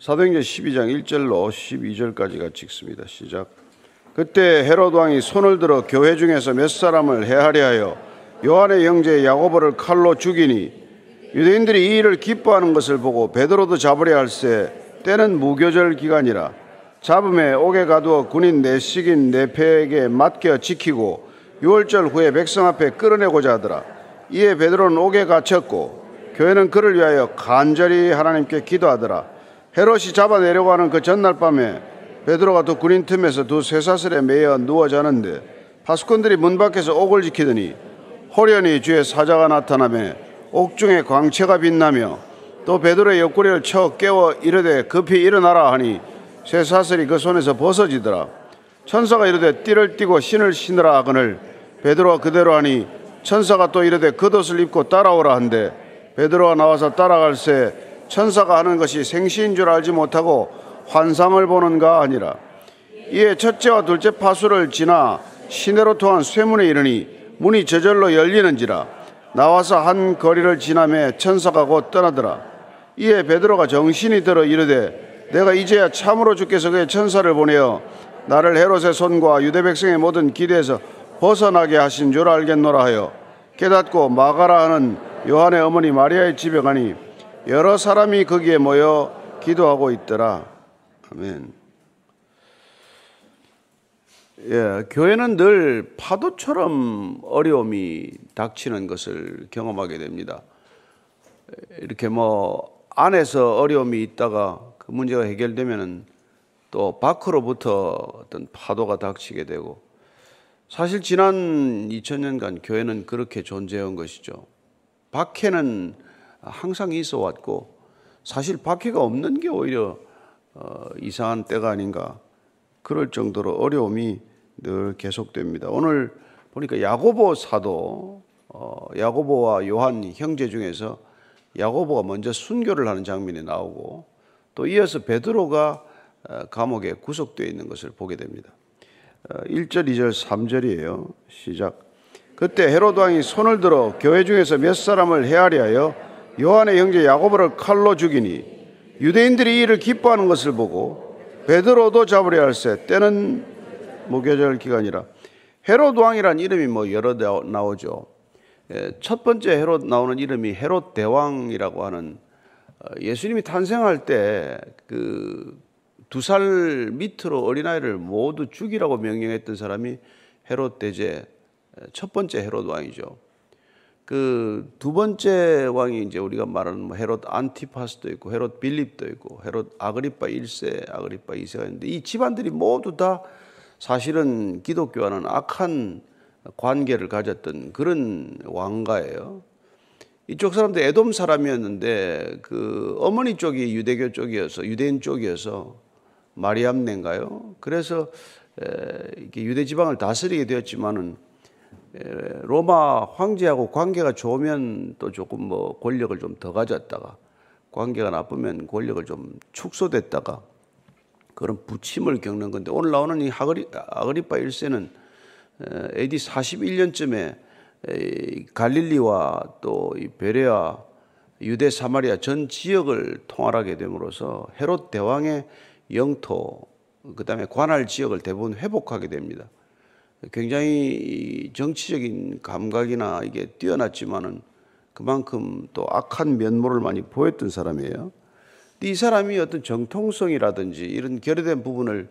사도행전 12장 1절로 12절까지 같이 읽습니다. 시작. 그때 헤롯 왕이 손을 들어 교회 중에서 몇 사람을 해하려 하여 요한의 형제 야고보를 칼로 죽이니 유대인들이 이 일을 기뻐하는 것을 보고 베드로도 잡으려 할세 때는 무교절 기간이라 잡음에 옥에 가두어 군인 내식인 내패에게 맡겨 지키고 유월절 후에 백성 앞에 끌어내고자 하더라 이에 베드로는 옥에 갇혔고 교회는 그를 위하여 간절히 하나님께 기도하더라 헤롯이 잡아내려고 하는 그 전날 밤에 베드로가 두 군인 틈에서 두 쇠사슬에 매여 누워 자는데 파수꾼들이 문 밖에서 옥을 지키더니 호련히 주의 사자가 나타나며 옥중에 광채가 빛나며 또 베드로의 옆구리를 쳐 깨워 이르되 급히 일어나라 하니 쇠사슬이 그 손에서 벗어지더라. 천사가 이르되 띠를 띠고 신을 신으라 하거늘 베드로가 그대로 하니 천사가 또 이르되 겉옷을 입고 따라오라 한데 베드로가 나와서 따라갈새 천사가 하는 것이 생시인 줄 알지 못하고 환상을 보는가 아니라. 이에 첫째와 둘째 파수를 지나 시내로 통한 쇠문에 이르니 문이 저절로 열리는지라. 나와서 한 거리를 지나매 천사가 곧 떠나더라. 이에 베드로가 정신이 들어 이르되 내가 이제야 참으로 주께서 그의 천사를 보내어 나를 헤롯의 손과 유대 백성의 모든 기대에서 벗어나게 하신 줄 알겠노라 하여 깨닫고 마가라 하는 요한의 어머니 마리아의 집에 가니 여러 사람이 거기에 모여 기도하고 있더라. 아멘. 예, 교회는 늘 파도처럼 어려움이 닥치는 것을 경험하게 됩니다. 이렇게 뭐 안에서 어려움이 있다가 그 문제가 해결되면은 또 밖으로부터 어떤 파도가 닥치게 되고 사실 지난 2000년간 교회는 그렇게 존재한 것이죠. 박해는 항상 있어 왔고 사실 박해가 없는 게 오히려 어, 이상한 때가 아닌가 그럴 정도로 어려움이 늘 계속됩니다. 오늘 보니까 야고보 사도 어, 야고보와 요한 형제 중에서 야고보가 먼저 순교를 하는 장면이 나오고 또 이어서 베드로가 어, 감옥에 구속되어 있는 것을 보게 됩니다. 1절, 2절, 3절이에요. 시작. 그때 헤롯 왕이 손을 들어 교회 중에서 몇 사람을 헤아려 하여 요한의 형제 야고보를 칼로 죽이니 유대인들이 이를 기뻐하는 것을 보고 베드로도 잡으려 할세 때는 무교절 기간이라 헤롯 왕이란 이름이 뭐 여러 나오죠. 예, 첫 번째 헤롯 나오는 이름이 헤롯 대왕이라고 하는 어, 예수님이 탄생할 때 그 두 살 밑으로 어린아이를 모두 죽이라고 명령했던 사람이 헤롯 대제 첫 번째 헤롯 왕이죠. 그 두 번째 왕이 이제 우리가 말하는 뭐 헤롯 안티파스도 있고 헤롯 빌립도 있고 헤롯 아그리파 1세, 아그리파 2세가 있는데 이 집안들이 모두 다 사실은 기독교와는 악한 관계를 가졌던 그런 왕가예요. 이쪽 사람들 에돔 사람이었는데 그 어머니 쪽이 유대교 쪽이어서 유대인 쪽이어서 마리암네인가요? 그래서 이렇게 유대 지방을 다스리게 되었지만은 로마 황제하고 관계가 좋으면 또 조금 뭐 권력을 좀 더 가졌다가 관계가 나쁘면 권력을 좀 축소됐다가 그런 부침을 겪는 건데 오늘 나오는 이 아그리, 아그리파 1세는 AD 41년쯤에 갈릴리와 또 베레아 유대 사마리아 전 지역을 통할하게 됨으로써 헤롯 대왕의 영토 그다음에 관할 지역을 대부분 회복하게 됩니다. 굉장히 정치적인 감각이나 이게 뛰어났지만은 그만큼 또 악한 면모를 많이 보였던 사람이에요. 이 사람이 어떤 정통성이라든지 이런 결여된 부분을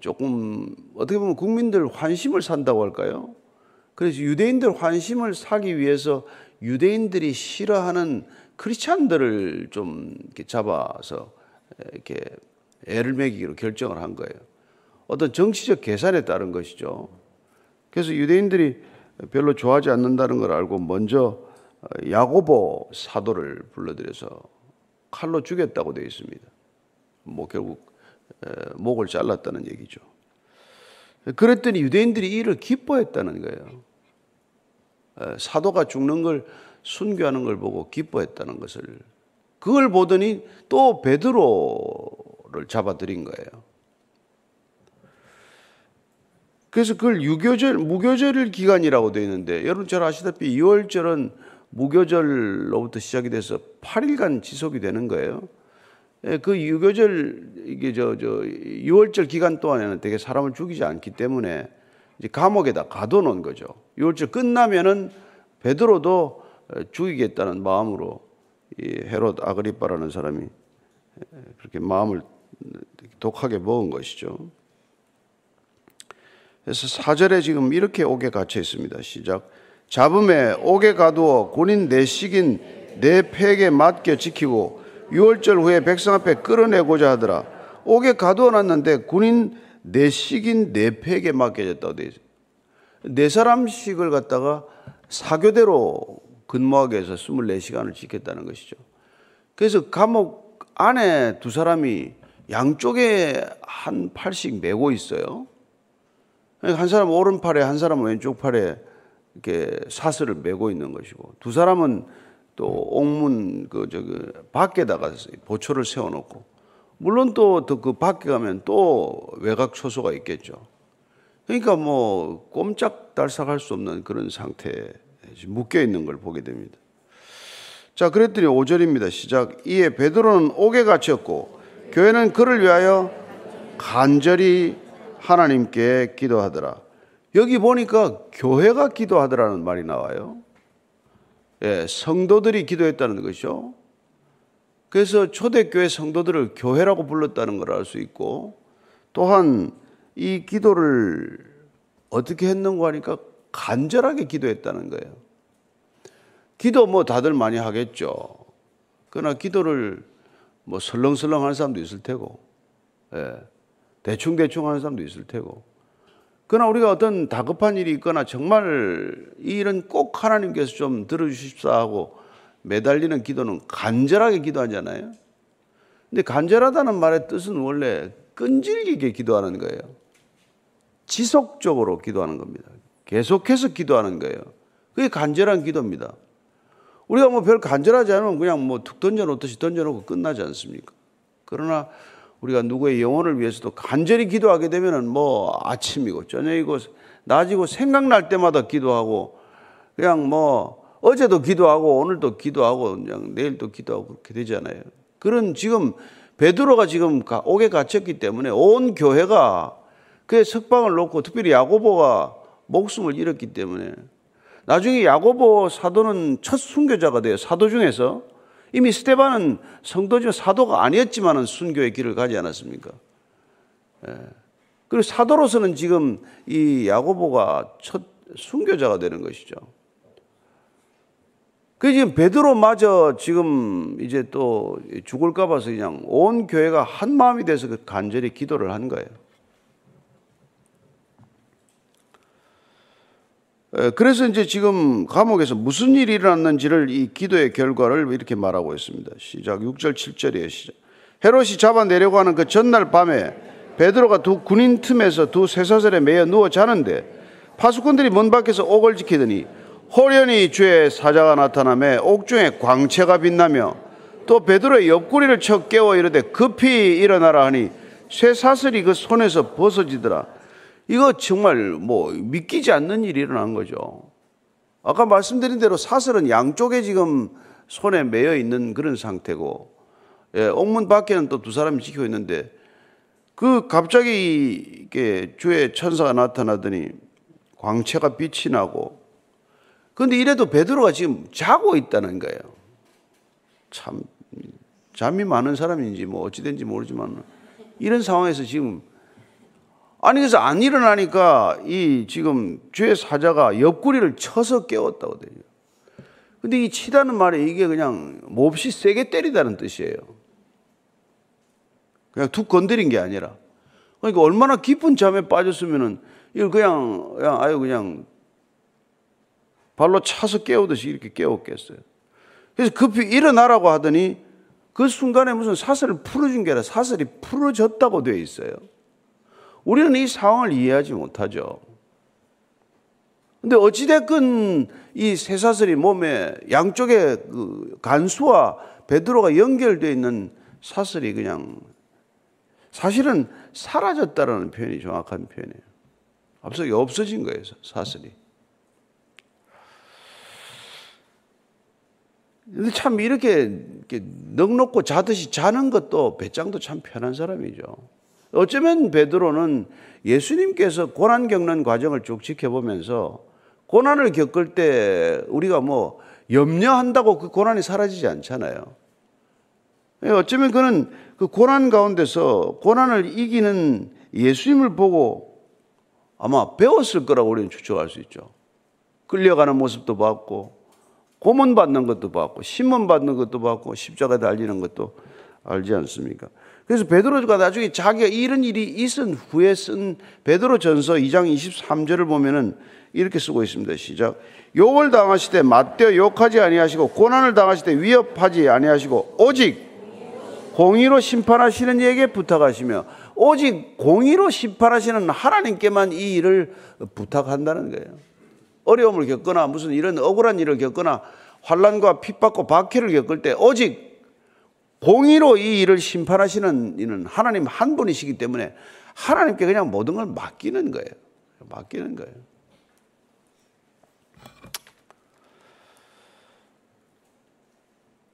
조금 어떻게 보면 국민들 환심을 산다고 할까요? 그래서 유대인들 환심을 사기 위해서 유대인들이 싫어하는 크리스찬들을 좀 이렇게 잡아서 이렇게 애를 먹이기로 결정을 한 거예요. 어떤 정치적 계산에 따른 것이죠. 그래서 유대인들이 별로 좋아하지 않는다는 걸 알고 먼저 야고보 사도를 불러들여서 칼로 죽였다고 되어 있습니다. 뭐 결국 목을 잘랐다는 얘기죠. 그랬더니 유대인들이 이를 기뻐했다는 거예요. 사도가 죽는 걸 순교하는 걸 보고 기뻐했다는 것을 그걸 보더니 또 베드로를 잡아들인 거예요. 그래서 그걸 유교절, 무교절 기간이라고 되어 있는데 여러분 잘 아시다시피 2월절은 무교절로부터 시작이 돼서 8일간 지속이 되는 거예요. 예, 그 유교절 이게 저 저 6월절 기간 동안에는 되게 사람을 죽이지 않기 때문에 이제 감옥에다 가둬놓은 거죠. 6월절 끝나면은 베드로도 죽이겠다는 마음으로 이 헤롯 아그리빠라는 사람이 그렇게 마음을 독하게 먹은 것이죠. 그래서 사절에 지금 이렇게 옥에 갇혀 있습니다. 시작. 잡음에 옥에 가두어 군인 내식인 내 팩에 맡겨 지키고 6월절 후에 백성 앞에 끌어내고자 하더라. 옥에 가두어 놨는데 군인 내식인 내 팩에 맡겨졌다고 돼 있어요. 네 사람씩을 갖다가 사교대로 근무하게 해서 24시간을 지켰다는 것이죠. 그래서 감옥 안에 두 사람이 양쪽에 한 팔씩 메고 있어요. 한 사람 오른팔에 한 사람 왼쪽 팔에 이렇게 사슬을 메고 있는 것이고 두 사람은 또 옥문 그 저기 밖에다가 보초를 세워놓고 물론 또 그 밖에 가면 또 외곽 초소가 있겠죠. 그러니까 뭐 꼼짝달싹할 수 없는 그런 상태에 묶여 있는 걸 보게 됩니다. 자, 그랬더니 5절입니다. 시작. 이에 베드로는 옥에 갇혔고 교회는 그를 위하여 간절히 하나님께 기도하더라. 여기 보니까 교회가 기도하더라는 말이 나와요. 예, 성도들이 기도했다는 것이죠. 그래서 초대교회 성도들을 교회라고 불렀다는 걸 알 수 있고 또한 이 기도를 어떻게 했는가 하니까 간절하게 기도했다는 거예요. 기도 뭐 다들 많이 하겠죠. 그러나 기도를 뭐 설렁설렁 하는 사람도 있을 테고, 예. 대충대충 하는 사람도 있을 테고. 그러나 우리가 어떤 다급한 일이 있거나 정말 이 일은 꼭 하나님께서 좀 들어주십사 하고 매달리는 기도는 간절하게 기도하잖아요. 근데 간절하다는 말의 뜻은 원래 끈질기게 기도하는 거예요. 지속적으로 기도하는 겁니다. 계속해서 기도하는 거예요. 그게 간절한 기도입니다. 우리가 뭐 별 간절하지 않으면 그냥 뭐 툭 던져놓듯이 던져놓고 끝나지 않습니까? 그러나 우리가 누구의 영혼을 위해서도 간절히 기도하게 되면은 뭐 아침이고 저녁이고 낮이고 생각날 때마다 기도하고 그냥 뭐 어제도 기도하고 오늘도 기도하고 그냥 내일도 기도하고 그렇게 되잖아요. 그런 지금 베드로가 지금 옥에 갇혔기 때문에 온 교회가 그의 석방을 놓고 특별히 야고보가 목숨을 잃었기 때문에 나중에 야고보 사도는 첫 순교자가 돼요. 사도 중에서 이미 스테반은 성도 중 사도가 아니었지만은 순교의 길을 가지 않았습니까? 예. 그리고 사도로서는 지금 이 야고보가 첫 순교자가 되는 것이죠. 그 지금 베드로마저 지금 이제 또 죽을까 봐서 그냥 온 교회가 한 마음이 돼서 그 간절히 기도를 한 거예요. 그래서 이제 지금 감옥에서 무슨 일이 일어났는지를 이 기도의 결과를 이렇게 말하고 있습니다. 시작 6절 7절이에요. 시작. 헤롯이 잡아내려고 하는 그 전날 밤에 베드로가 두 군인 틈에서 두 쇠사슬에 매여 누워 자는데 파수꾼들이 문 밖에서 옥을 지키더니 호련히 주의 사자가 나타나며 옥중에 광채가 빛나며 또 베드로의 옆구리를 쳐 깨워 이르되 급히 일어나라 하니 쇠사슬이 그 손에서 벗어지더라. 이거 정말 뭐 믿기지 않는 일이 일어난 거죠. 아까 말씀드린 대로 사슬은 양쪽에 지금 손에 매여 있는 그런 상태고, 예, 옥문 밖에는 또 두 사람이 지키고 있는데, 그 갑자기 이게 주의 천사가 나타나더니 광채가 빛이 나고, 그런데 이래도 베드로가 지금 자고 있다는 거예요. 참, 잠이 많은 사람인지 뭐 어찌된지 모르지만, 이런 상황에서 지금 아니 그래서 안 일어나니까 이 지금 죄 사자가 옆구리를 쳐서 깨웠다고 돼요. 근데 이 치다는 말이 이게 그냥 몹시 세게 때리다는 뜻이에요. 그냥 툭 건드린 게 아니라. 그러니까 얼마나 깊은 잠에 빠졌으면은 이걸 그냥, 그냥 아유 그냥 발로 차서 깨우듯이 이렇게 깨웠겠어요. 그래서 급히 일어나라고 하더니 그 순간에 무슨 사슬을 풀어준 게 아니라 사슬이 풀어졌다고 되어 있어요. 우리는 이 상황을 이해하지 못하죠. 근데 어찌됐건 이 쇠사슬이 몸에 양쪽에 그 간수와 베드로가 연결되어 있는 사슬이 그냥 사실은 사라졌다라는 표현이 정확한 표현이에요. 앞서 없어진 거예요, 사슬이. 근데 참 이렇게, 넉넉고 자듯이 자는 것도 배짱도 참 편한 사람이죠. 어쩌면 베드로는 예수님께서 고난 겪는 과정을 쭉 지켜보면서 고난을 겪을 때 우리가 뭐 염려한다고 그 고난이 사라지지 않잖아요. 어쩌면 그는 그 고난 가운데서 고난을 이기는 예수님을 보고 아마 배웠을 거라고 우리는 추측할 수 있죠. 끌려가는 모습도 봤고, 고문 받는 것도 봤고, 신문 받는 것도 봤고, 십자가 달리는 것도 알지 않습니까? 그래서 베드로가 나중에 자기가 이런 일이 있은 후에 쓴 베드로 전서 2장 23절을 보면은 이렇게 쓰고 있습니다. 시작. 욕을 당하실 때 맞대어 욕하지 아니하시고 고난을 당하실 때 위협하지 아니하시고 오직 공의로 심판하시는 이에게 부탁하시며 오직 공의로 심판하시는 하나님께만 이 일을 부탁한다는 거예요. 어려움을 겪거나 무슨 이런 억울한 일을 겪거나 환란과 핍박과 박해를 겪을 때 오직 공의로 이 일을 심판하시는 이는 하나님 한 분이시기 때문에 하나님께 그냥 모든 걸 맡기는 거예요. 맡기는 거예요.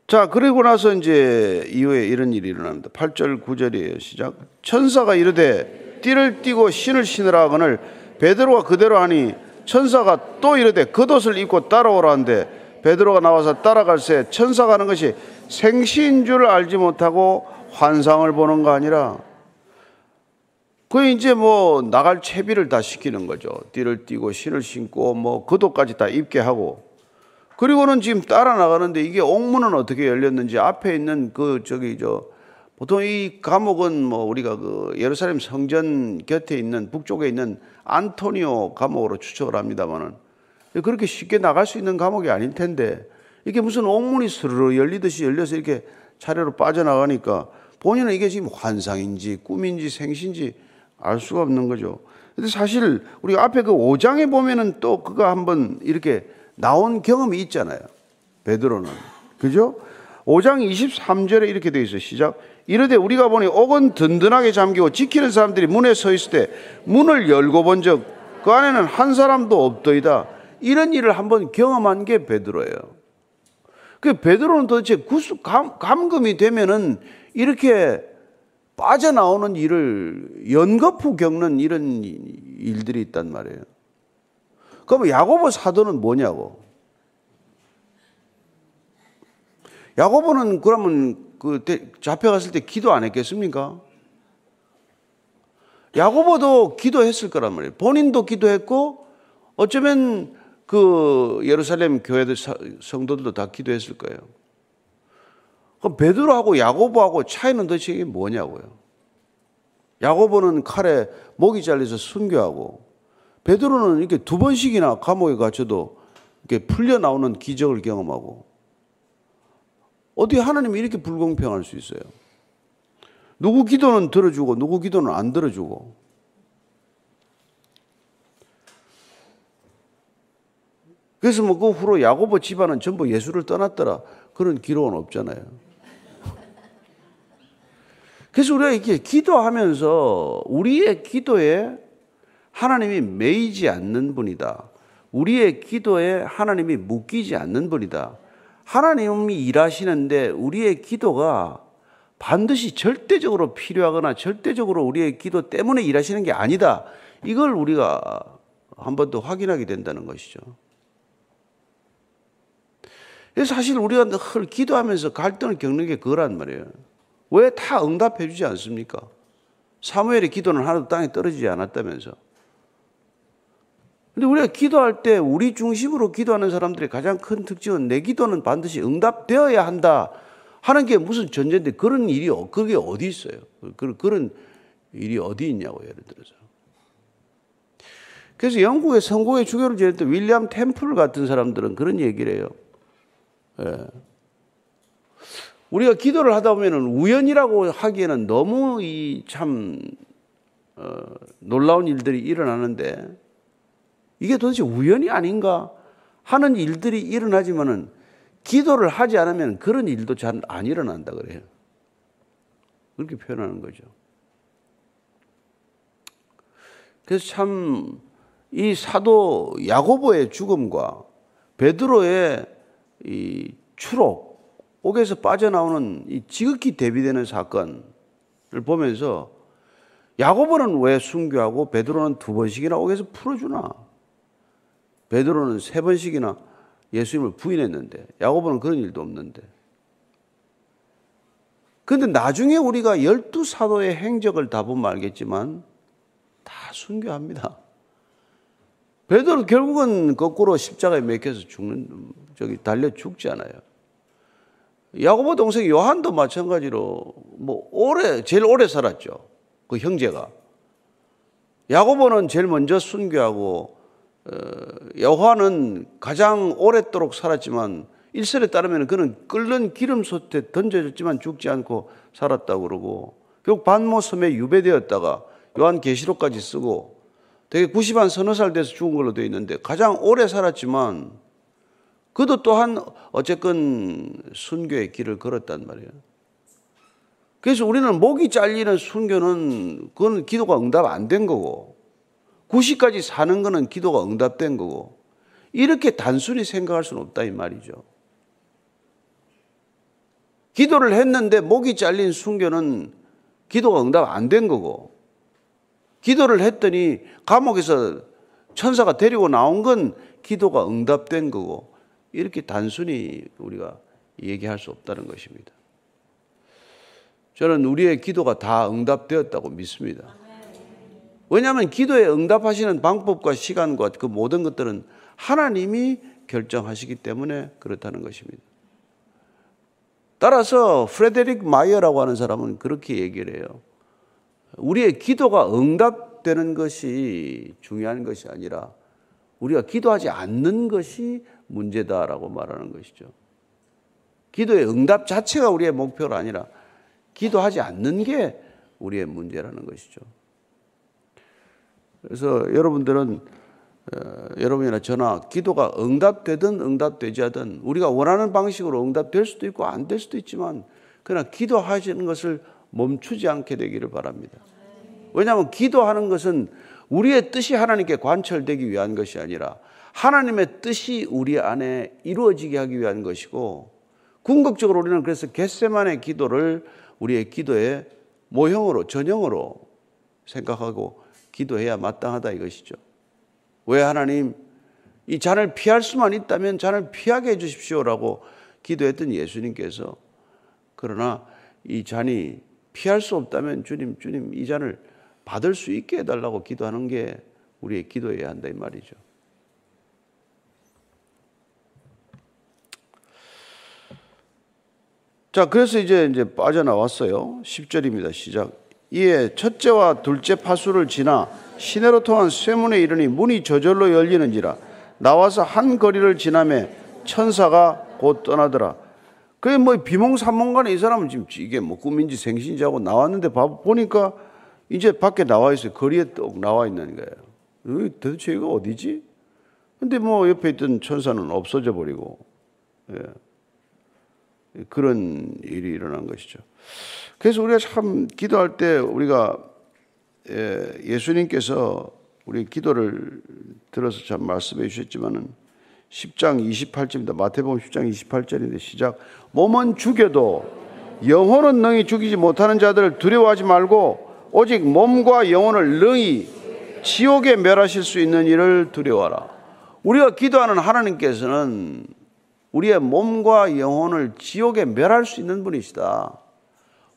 자, 그리고 나서 이제 이후에 이런 일이 일어납니다. 8절, 9절이에요. 시작. 천사가 이르되 띠를 띠고 신을 신으라 하거늘 베드로가 그대로 하니 천사가 또 이르되 겉옷을 입고 따라오라 한데 베드로가 나와서 따라갈새 천사가 하는 것이 생시인 줄 알지 못하고 환상을 보는 거 아니라 그 이제 뭐 나갈 채비를 다 시키는 거죠. 띠를 띠고 신을 신고 뭐 겉옷까지 다 입게 하고 그리고는 지금 따라 나가는데 이게 옥문은 어떻게 열렸는지 앞에 있는 그 저기 저 보통 이 감옥은 뭐 우리가 그 예루살렘 성전 곁에 있는 북쪽에 있는 안토니오 감옥으로 추측을 합니다만은 그렇게 쉽게 나갈 수 있는 감옥이 아닐 텐데 이게 무슨 옥문이 스르르 열리듯이 열려서 이렇게 차례로 빠져나가니까 본인은 이게 지금 환상인지 꿈인지 생신지 알 수가 없는 거죠. 근데 사실 우리가 앞에 그 5장에 보면은 또 그거 한번 이렇게 나온 경험이 있잖아요. 베드로는. 그죠? 5장 23절에 이렇게 되어 있어요. 시작. 이르되 우리가 보니 옥은 든든하게 잠기고 지키는 사람들이 문에 서 있을 때 문을 열고 본적 그 안에는 한 사람도 없더이다. 이런 일을 한번 경험한 게 베드로예요. 그 베드로는 도대체 구수 감, 감금이 되면은 이렇게 빠져나오는 일을 연거푸 겪는 이런 일들이 있단 말이에요. 그럼 야고보 사도는 뭐냐고? 야고보는 그러면 그 잡혀갔을 때 기도 안 했겠습니까? 야고보도 기도했을 거란 말이에요. 본인도 기도했고 어쩌면 그 예루살렘 교회들 성도들도 다 기도했을 거예요. 그럼 베드로하고 야고보하고 차이는 도대체 이게 뭐냐고요. 야고보는 칼에 목이 잘려서 순교하고 베드로는 이렇게 두 번씩이나 감옥에 갇혀도 이렇게 풀려 나오는 기적을 경험하고 어떻게 하나님이 이렇게 불공평할 수 있어요? 누구 기도는 들어주고 누구 기도는 안 들어주고 그래서 뭐 그 후로 야고보 집안은 전부 예수를 떠났더라 그런 기록은 없잖아요. 그래서 우리가 이렇게 기도하면서 우리의 기도에 하나님이 매이지 않는 분이다. 우리의 기도에 하나님이 묶이지 않는 분이다. 하나님이 일하시는데 우리의 기도가 반드시 절대적으로 필요하거나 절대적으로 우리의 기도 때문에 일하시는 게 아니다. 이걸 우리가 한 번 더 확인하게 된다는 것이죠. 그래서 사실 우리가 늘 기도하면서 갈등을 겪는 게 그거란 말이에요. 왜 다 응답해 주지 않습니까? 사무엘의 기도는 하나도 땅에 떨어지지 않았다면서. 근데 우리가 기도할 때 우리 중심으로 기도하는 사람들의 가장 큰 특징은 내 기도는 반드시 응답되어야 한다 하는 게 무슨 전제인데 그런 일이 그게 어디 있어요? 그런 그런 일이 어디 있냐고 예를 들어서. 그래서 영국의 성공의 주교를 지냈던 윌리엄 템플 같은 사람들은 그런 얘기를 해요. 예. 우리가 기도를 하다 보면 우연이라고 하기에는 너무 이참 어, 놀라운 일들이 일어나는데 이게 도대체 우연이 아닌가 하는 일들이 일어나지만은 기도를 하지 않으면 그런 일도 잘 안 일어난다 그래요. 그렇게 표현하는 거죠. 그래서 참 이 사도 야고보의 죽음과 베드로의 이 추록, 옥에서 빠져나오는 이 지극히 대비되는 사건을 보면서 야고보는 왜 순교하고 베드로는 두 번씩이나 옥에서 풀어주나? 베드로는 세 번씩이나 예수님을 부인했는데 야고보는 그런 일도 없는데. 그런데 나중에 우리가 열두 사도의 행적을 다 보면 알겠지만 다 순교합니다. 베드로 결국은 거꾸로 십자가에 매겨서 죽는 저기 달려 죽지 않아요. 야고보 동생 요한도 마찬가지로 뭐 오래 제일 오래 살았죠. 그 형제가 야고보는 제일 먼저 순교하고 어, 요한은 가장 오랫도록 살았지만 일설에 따르면 그는 끓는 기름 솥에 던져졌지만 죽지 않고 살았다고 그러고 결국 반모 섬에 유배되었다가 요한 계시록까지 쓰고 되게 90한 서너 살 돼서 죽은 걸로 되어 있는데 가장 오래 살았지만 그도 또한 어쨌건 순교의 길을 걸었단 말이에요. 그래서 우리는 목이 잘리는 순교는 그건 기도가 응답 안 된 거고 90까지 사는 거는 기도가 응답된 거고 이렇게 단순히 생각할 수는 없다 이 말이죠. 기도를 했는데 목이 잘린 순교는 기도가 응답 안 된 거고 기도를 했더니 감옥에서 천사가 데리고 나온 건 기도가 응답된 거고 이렇게 단순히 우리가 얘기할 수 없다는 것입니다. 저는 우리의 기도가 다 응답되었다고 믿습니다. 왜냐하면 기도에 응답하시는 방법과 시간과 그 모든 것들은 하나님이 결정하시기 때문에 그렇다는 것입니다. 따라서 프레데릭 마이어라고 하는 사람은 그렇게 얘기를 해요. 우리의 기도가 응답되는 것이 중요한 것이 아니라 우리가 기도하지 않는 것이 문제다라고 말하는 것이죠. 기도의 응답 자체가 우리의 목표가 아니라 기도하지 않는 게 우리의 문제라는 것이죠. 그래서 여러분들은 어, 여러분이나 저나 기도가 응답되든 응답되지 않든 우리가 원하는 방식으로 응답될 수도 있고 안 될 수도 있지만 그러나 기도하시는 것을 멈추지 않게 되기를 바랍니다. 왜냐하면 기도하는 것은 우리의 뜻이 하나님께 관철되기 위한 것이 아니라 하나님의 뜻이 우리 안에 이루어지게 하기 위한 것이고 궁극적으로 우리는 그래서 겟세만의 기도를 우리의 기도의 모형으로 전형으로 생각하고 기도해야 마땅하다 이것이죠. 왜 하나님 이 잔을 피할 수만 있다면 잔을 피하게 해 주십시오라고 기도했던 예수님께서 그러나 이 잔이 피할 수 없다면 주님 주님 이 잔을 받을 수 있게 해달라고 기도하는 게 우리의 기도해야 한다 이 말이죠. 자, 그래서 이제 이제 빠져나왔어요. 10절입니다. 시작. 이에 첫째와 둘째 파수를 지나 시내로 통한 쇠문에 이르니 문이 저절로 열리는지라 나와서 한 거리를 지나매 천사가 곧 떠나더라. 그게 뭐 비몽사몽간에 이 사람은 지금 이게 뭐 꿈인지 생신지 하고 나왔는데 보니까 이제 밖에 나와 있어요. 거리에 또 나와 있는 거예요. 도대체 이거 어디지? 근데 뭐 옆에 있던 천사는 없어져 버리고, 예. 그런 일이 일어난 것이죠. 그래서 우리가 참 기도할 때 우리가 예, 예수님께서 우리 기도를 들어서 참 말씀해 주셨지만은 10장 28절입니다. 마태복음 10장 28절인데 시작. 몸은 죽여도 영혼은 능히 죽이지 못하는 자들을 두려워하지 말고 오직 몸과 영혼을 능히 지옥에 멸하실 수 있는 일을 두려워하라. 우리가 기도하는 하나님께서는 우리의 몸과 영혼을 지옥에 멸할 수 있는 분이시다.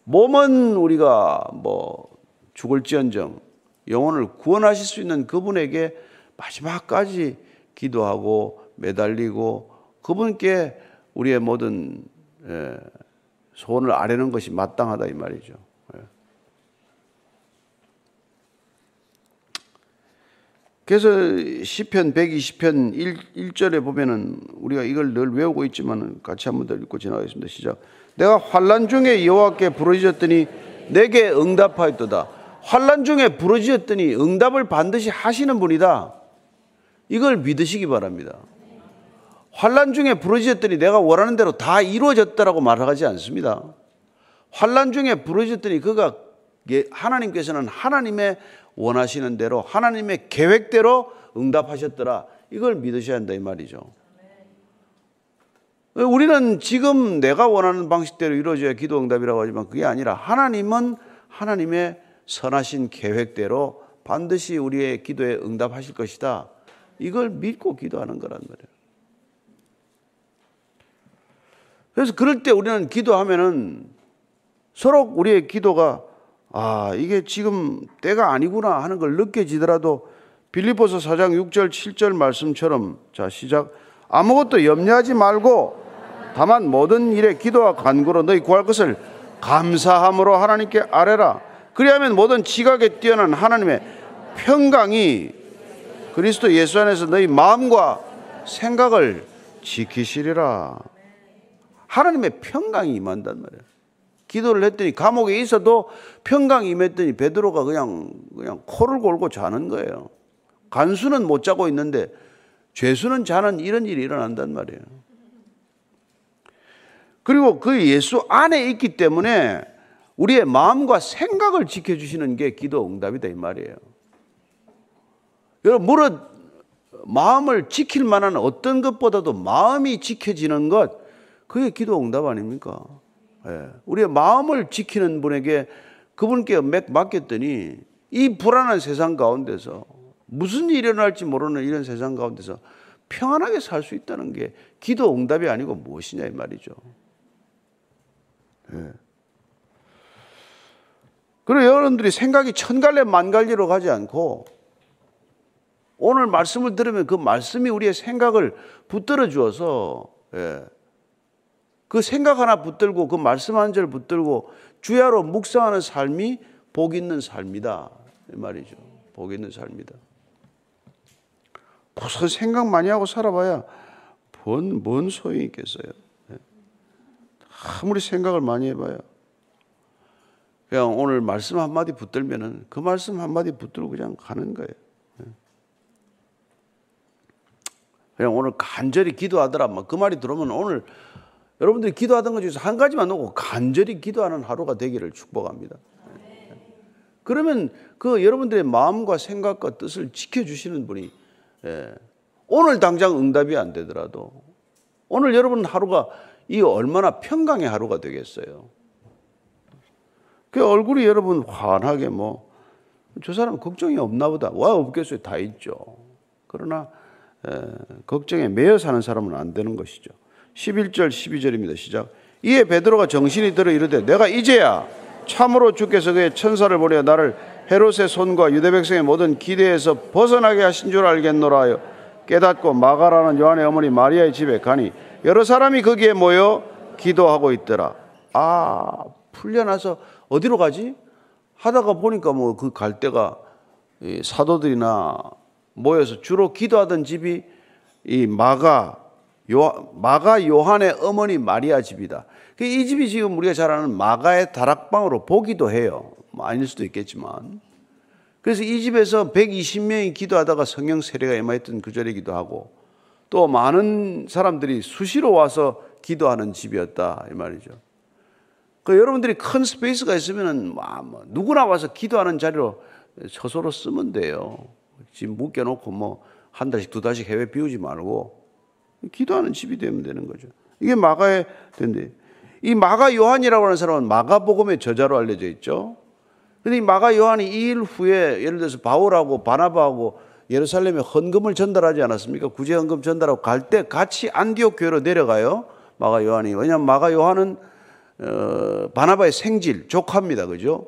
몸은 우리가 뭐 죽을지언정 영혼을 구원하실 수 있는 그분에게 마지막까지 기도하고 매달리고 그분께 우리의 모든 예, 소원을 아뢰는 것이 마땅하다 이 말이죠. 그래서 시편 120편 1, 절에 보면은 우리가 이걸 늘 외우고 있지만 같이 한번 더 읽고 지나가겠습니다. 시작. 내가 환란 중에 여호와께 부르짖었더니 내게 응답하였도다. 환란 중에 부르짖었더니 응답을 반드시 하시는 분이다. 이걸 믿으시기 바랍니다. 환란 중에 부르짖었더니 내가 원하는 대로 다 이루어졌다라고 말하지 않습니다. 환란 중에 부르짖었더니 그가 하나님께서는 하나님의 원하시는 대로 하나님의 계획대로 응답하셨더라. 이걸 믿으셔야 한다 이 말이죠. 우리는 지금 내가 원하는 방식대로 이루어져야 기도 응답이라고 하지만 그게 아니라 하나님은 하나님의 선하신 계획대로 반드시 우리의 기도에 응답하실 것이다. 이걸 믿고 기도하는 거란 말이에요. 그래서 그럴 때 우리는 기도하면은 서로 우리의 기도가 아, 이게 지금 때가 아니구나 하는 걸 느껴지더라도 빌리포스 4장 6절 7절 말씀처럼 자, 시작. 아무것도 염려하지 말고 다만 모든 일에 기도와 간구로 너희 구할 것을 감사함으로 하나님께 아뢰라. 그리하면 모든 지각에 뛰어난 하나님의 평강이 그리스도 예수 안에서 너희 마음과 생각을 지키시리라. 하나님의 평강이 임한단 말이에요. 기도를 했더니 감옥에 있어도 평강이 임했더니 베드로가 그냥 그냥 코를 골고 자는 거예요. 간수는 못 자고 있는데 죄수는 자는 이런 일이 일어난단 말이에요. 그리고 그 예수 안에 있기 때문에 우리의 마음과 생각을 지켜주시는 게 기도 응답이다 이 말이에요. 여러분, 무릇 마음을 지킬 만한 어떤 것보다도 마음이 지켜지는 것, 그게 기도 응답 아닙니까? 예. 우리의 마음을 지키는 분에게 그분께 맡겼더니 이 불안한 세상 가운데서 무슨 일이 일어날지 모르는 이런 세상 가운데서 평안하게 살 수 있다는 게 기도 응답이 아니고 무엇이냐 이 말이죠. 예. 그리고 여러분들이 생각이 천갈래 만갈리로 가지 않고 오늘 말씀을 들으면 그 말씀이 우리의 생각을 붙들어 주어서 예. 그 생각 하나 붙들고 그 말씀 한 절 붙들고 주야로 묵상하는 삶이 복 있는 삶이다 이 말이죠. 복 있는 삶이다. 무슨 생각 많이 하고 살아봐야 뭔, 뭔 소용이 있겠어요. 예. 아무리 생각을 많이 해봐야 그냥 오늘 말씀 한마디 붙들면은 그 말씀 한마디 붙들고 그냥 가는 거예요. 예. 그냥 오늘 간절히 기도하더라. 그 말이 들어오면 오늘 여러분들이 기도하던 것 중에서 한 가지만 놓고 간절히 기도하는 하루가 되기를 축복합니다. 예. 그러면 그 여러분들의 마음과 생각과 뜻을 지켜주시는 분이 예. 오늘 당장 응답이 안 되더라도 오늘 여러분 하루가 이 얼마나 평강의 하루가 되겠어요. 그 얼굴이 여러분 환하게 뭐, 저 사람 걱정이 없나 보다. 와, 없겠어요. 다 있죠. 그러나, 에, 걱정에 매여 사는 사람은 안 되는 것이죠. 11절, 12절입니다. 시작. 이에 베드로가 정신이 들어 이르되 내가 이제야 참으로 주께서 그의 천사를 보내 나를 헤롯의 손과 유대 백성의 모든 기대에서 벗어나게 하신 줄 알겠노라 하여 깨닫고 마가라는 요한의 어머니 마리아의 집에 가니 여러 사람이 거기에 모여 기도하고 있더라. 아, 풀려나서 어디로 가지? 하다가 보니까 뭐 그갈 데가 사도들이나 모여서 주로 기도하던 집이 이 마가 요 마가 요한의 어머니 마리아 집이다. 그이 집이 지금 우리가 잘 아는 마가의 다락방으로 보기도 해요. 뭐 아닐 수도 있겠지만. 그래서 이 집에서 120명이 기도하다가 성령 세례가 임하였던 그 절이기도 하고 또 많은 사람들이 수시로 와서 기도하는 집이었다 이 말이죠. 그 여러분들이 큰 space가 있으면은 뭐, 뭐 누구나 와서 기도하는 자리로 처소로 쓰면 돼요. 지금 묵혀놓고 뭐 한 달씩 두 달씩 해외 비우지 말고 기도하는 집이 되면 되는 거죠. 이게 마가의 된데 이 마가 요한이라고 하는 사람은 마가복음의 저자로 알려져 있죠. 근데 이 마가 요한이 이 일 후에 예를 들어서 바울하고 바나바하고 예루살렘에 헌금을 전달하지 않았습니까? 구제 헌금 전달하고 갈 때 같이 안디옥 교회로 내려가요. 마가 요한이. 왜냐하면 마가 요한은 어, 바나바의 생질, 조카입니다. 그죠?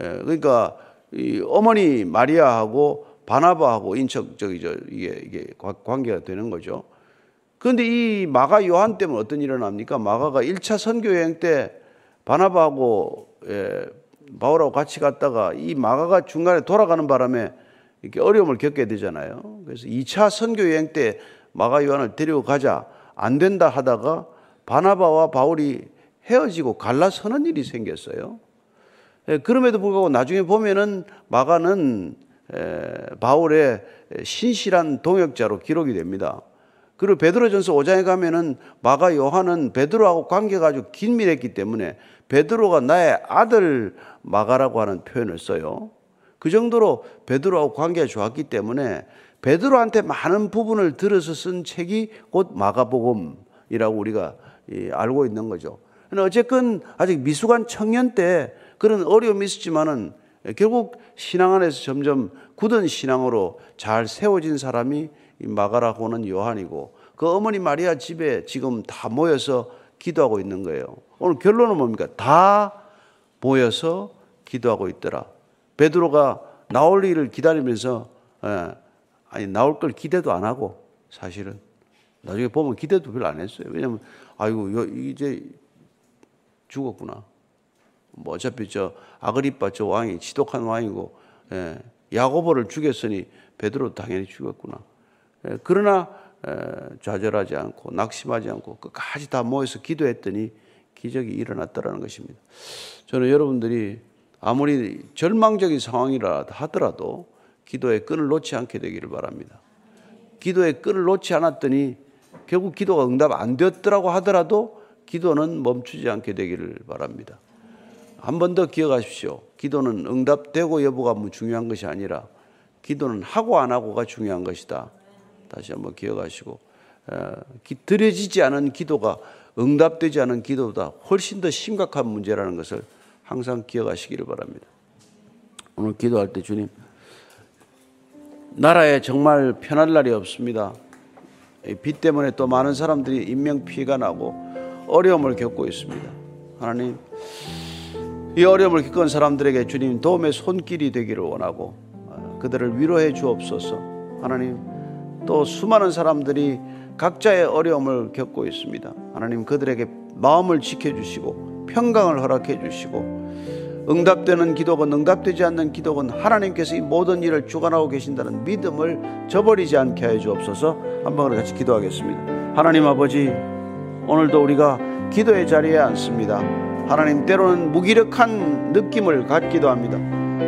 예, 그러니까 이 어머니 마리아하고 바나바하고 인척 저기 저 이게 이게 관계가 되는 거죠. 그런데 이 마가 요한 때문에 어떤 일이 일어납니까? 마가가 1차 선교 여행 때 바나바하고 예, 바울하고 같이 갔다가 이 마가가 중간에 돌아가는 바람에 이렇게 어려움을 겪게 되잖아요. 그래서 2차 선교 여행 때 마가 요한을 데리고 가자 안 된다 하다가 바나바와 바울이 헤어지고 갈라서는 일이 생겼어요. 예, 그럼에도 불구하고 나중에 보면은 마가는 바울의 신실한 동역자로 기록이 됩니다. 그리고 베드로전서 5장에 가면은 마가 요한은 베드로하고 관계가 아주 긴밀했기 때문에 베드로가 나의 아들 마가라고 하는 표현을 써요. 그 정도로 베드로하고 관계가 좋았기 때문에 베드로한테 많은 부분을 들어서 쓴 책이 곧 마가복음 이라고 우리가 알고 있는 거죠. 어쨌건 아직 미숙한 청년 때 그런 어려움이 있었지만은 결국 신앙 안에서 점점 굳은 신앙으로 잘 세워진 사람이 마가라고는 요한이고 그 어머니 마리아 집에 지금 다 모여서 기도하고 있는 거예요. 오늘 결론은 뭡니까? 다 모여서 기도하고 있더라. 베드로가 나올 일을 기다리면서 예, 아니 나올 걸 기대도 안 하고 사실은 나중에 보면 기대도 별로 안 했어요. 왜냐면 아이고 이제 죽었구나. 뭐 어차피 저 아그리파 저 왕이 지독한 왕이고 예, 야고보를 죽였으니 베드로 당연히 죽었구나. 예, 그러나 에, 좌절하지 않고 낙심하지 않고 끝까지 다 모여서 기도했더니 기적이 일어났다라는 것입니다. 저는 여러분들이 아무리 절망적인 상황이라 하더라도 기도의 끈을 놓지 않게 되기를 바랍니다. 기도의 끈을 놓지 않았더니 결국 기도가 응답 안 되었더라고 하더라도 기도는 멈추지 않게 되기를 바랍니다. 한 번 더 기억하십시오. 기도는 응답되고 여부가 뭐 중요한 것이 아니라 기도는 하고 안 하고가 중요한 것이다. 다시 한번 기억하시고 드려지지 않은 기도가 응답되지 않은 기도보다 훨씬 더 심각한 문제라는 것을 항상 기억하시기를 바랍니다. 오늘 기도할 때 주님 나라에 정말 편할 날이 없습니다. 비 때문에 또 많은 사람들이 인명 피해가 나고 어려움을 겪고 있습니다. 하나님, 이 어려움을 겪은 사람들에게 주님 도움의 손길이 되기를 원하고 어, 그들을 위로해 주옵소서. 하나님, 또 수많은 사람들이 각자의 어려움을 겪고 있습니다. 하나님 그들에게 마음을 지켜주시고 평강을 허락해 주시고 응답되는 기도건 응답되지 않는 기도건 하나님께서 이 모든 일을 주관하고 계신다는 믿음을 저버리지 않게 해 주옵소서 한번 같이 기도하겠습니다. 하나님 아버지 오늘도 우리가 기도의 자리에 앉습니다. 하나님 때로는 무기력한 느낌을 갖기도 합니다.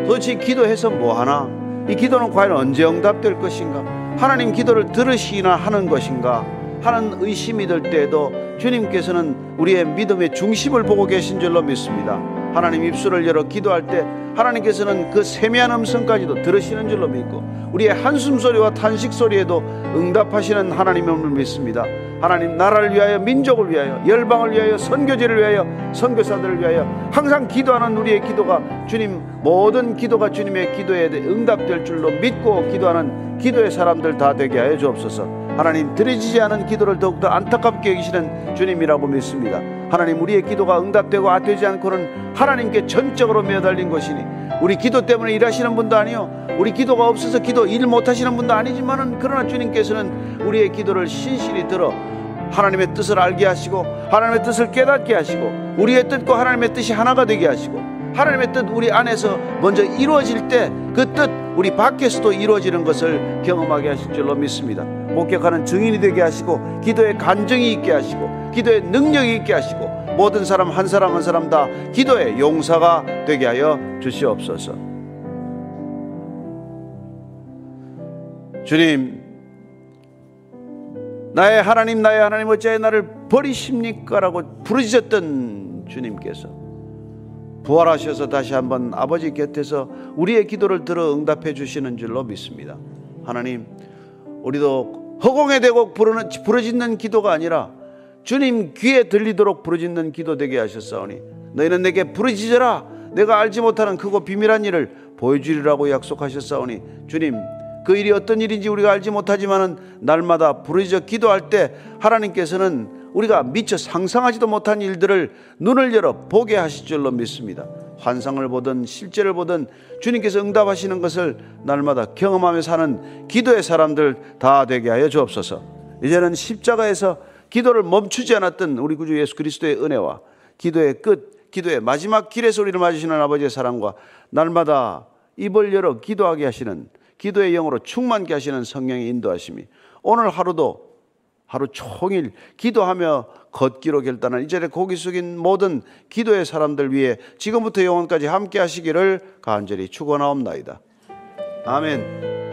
도대체 기도해서 뭐하나? 이 기도는 과연 언제 응답될 것인가? 하나님 기도를 들으시나 하는 것인가? 하는 의심이 들 때에도 주님께서는 우리의 믿음의 중심을 보고 계신 줄로 믿습니다. 하나님 입술을 열어 기도할 때 하나님께서는 그 세미한 음성까지도 들으시는 줄로 믿고 우리의 한숨 소리와 탄식 소리에도 응답하시는 하나님을 믿습니다. 하나님 나라를 위하여 민족을 위하여 열방을 위하여 선교지를 위하여 선교사들을 위하여 항상 기도하는 우리의 기도가 주님 모든 기도가 주님의 기도에 응답될 줄로 믿고 기도하는 기도의 사람들 다 되게 하여 주옵소서. 하나님 들어지지 않은 기도를 더욱더 안타깝게 여기시는 주님이라고 믿습니다. 하나님 우리의 기도가 응답되고 안 되지 않고는 하나님께 전적으로 매달린 것이니 우리 기도 때문에 일하시는 분도 아니요 우리 기도가 없어서 기도 일 못하시는 분도 아니지만은 그러나 주님께서는 우리의 기도를 신실히 들어 하나님의 뜻을 알게 하시고 하나님의 뜻을 깨닫게 하시고 우리의 뜻과 하나님의 뜻이 하나가 되게 하시고 하나님의 뜻 우리 안에서 먼저 이루어질 때 그 뜻 우리 밖에서도 이루어지는 것을 경험하게 하실 줄로 믿습니다. 목격하는 증인이 되게 하시고 기도의 간정이 있게 하시고 기도의 능력이 있게 하시고 모든 사람 한 사람 한 사람 다 기도의 용사가 되게 하여 주시옵소서. 주님, 나의 하나님, 나의 하나님, 어찌하여 나를 버리십니까? 라고 부르짖었던 주님께서 부활하셔서 다시 한번 아버지 곁에서 우리의 기도를 들어 응답해 주시는 줄로 믿습니다. 하나님, 우리도 허공에 대고 부르짖는 기도가 아니라 주님 귀에 들리도록 부르짖는 기도 되게 하셨사오니 너희는 내게 부르짖어라 내가 알지 못하는 크고 비밀한 일을 보여주리라고 약속하셨사오니 주님 그 일이 어떤 일인지 우리가 알지 못하지만은 날마다 부르짖어 기도할 때 하나님께서는 우리가 미처 상상하지도 못한 일들을 눈을 열어 보게 하실 줄로 믿습니다. 환상을 보든 실제를 보든 주님께서 응답하시는 것을 날마다 경험하며 사는 기도의 사람들 다 되게 하여 주옵소서. 이제는 십자가에서 기도를 멈추지 않았던 우리 구주 예수 그리스도의 은혜와 기도의 끝, 기도의 마지막 길의 소리를 맞으시는 아버지의 사랑과 날마다 입을 열어 기도하게 하시는 기도의 영으로 충만케 하시는 성령의 인도하심이 오늘 하루도 하루 종일 기도하며 걷기로 결단한 이 자리에 고기 숙인 모든 기도의 사람들 위해 지금부터 영원까지 함께 하시기를 간절히 축원하옵나이다. 아멘.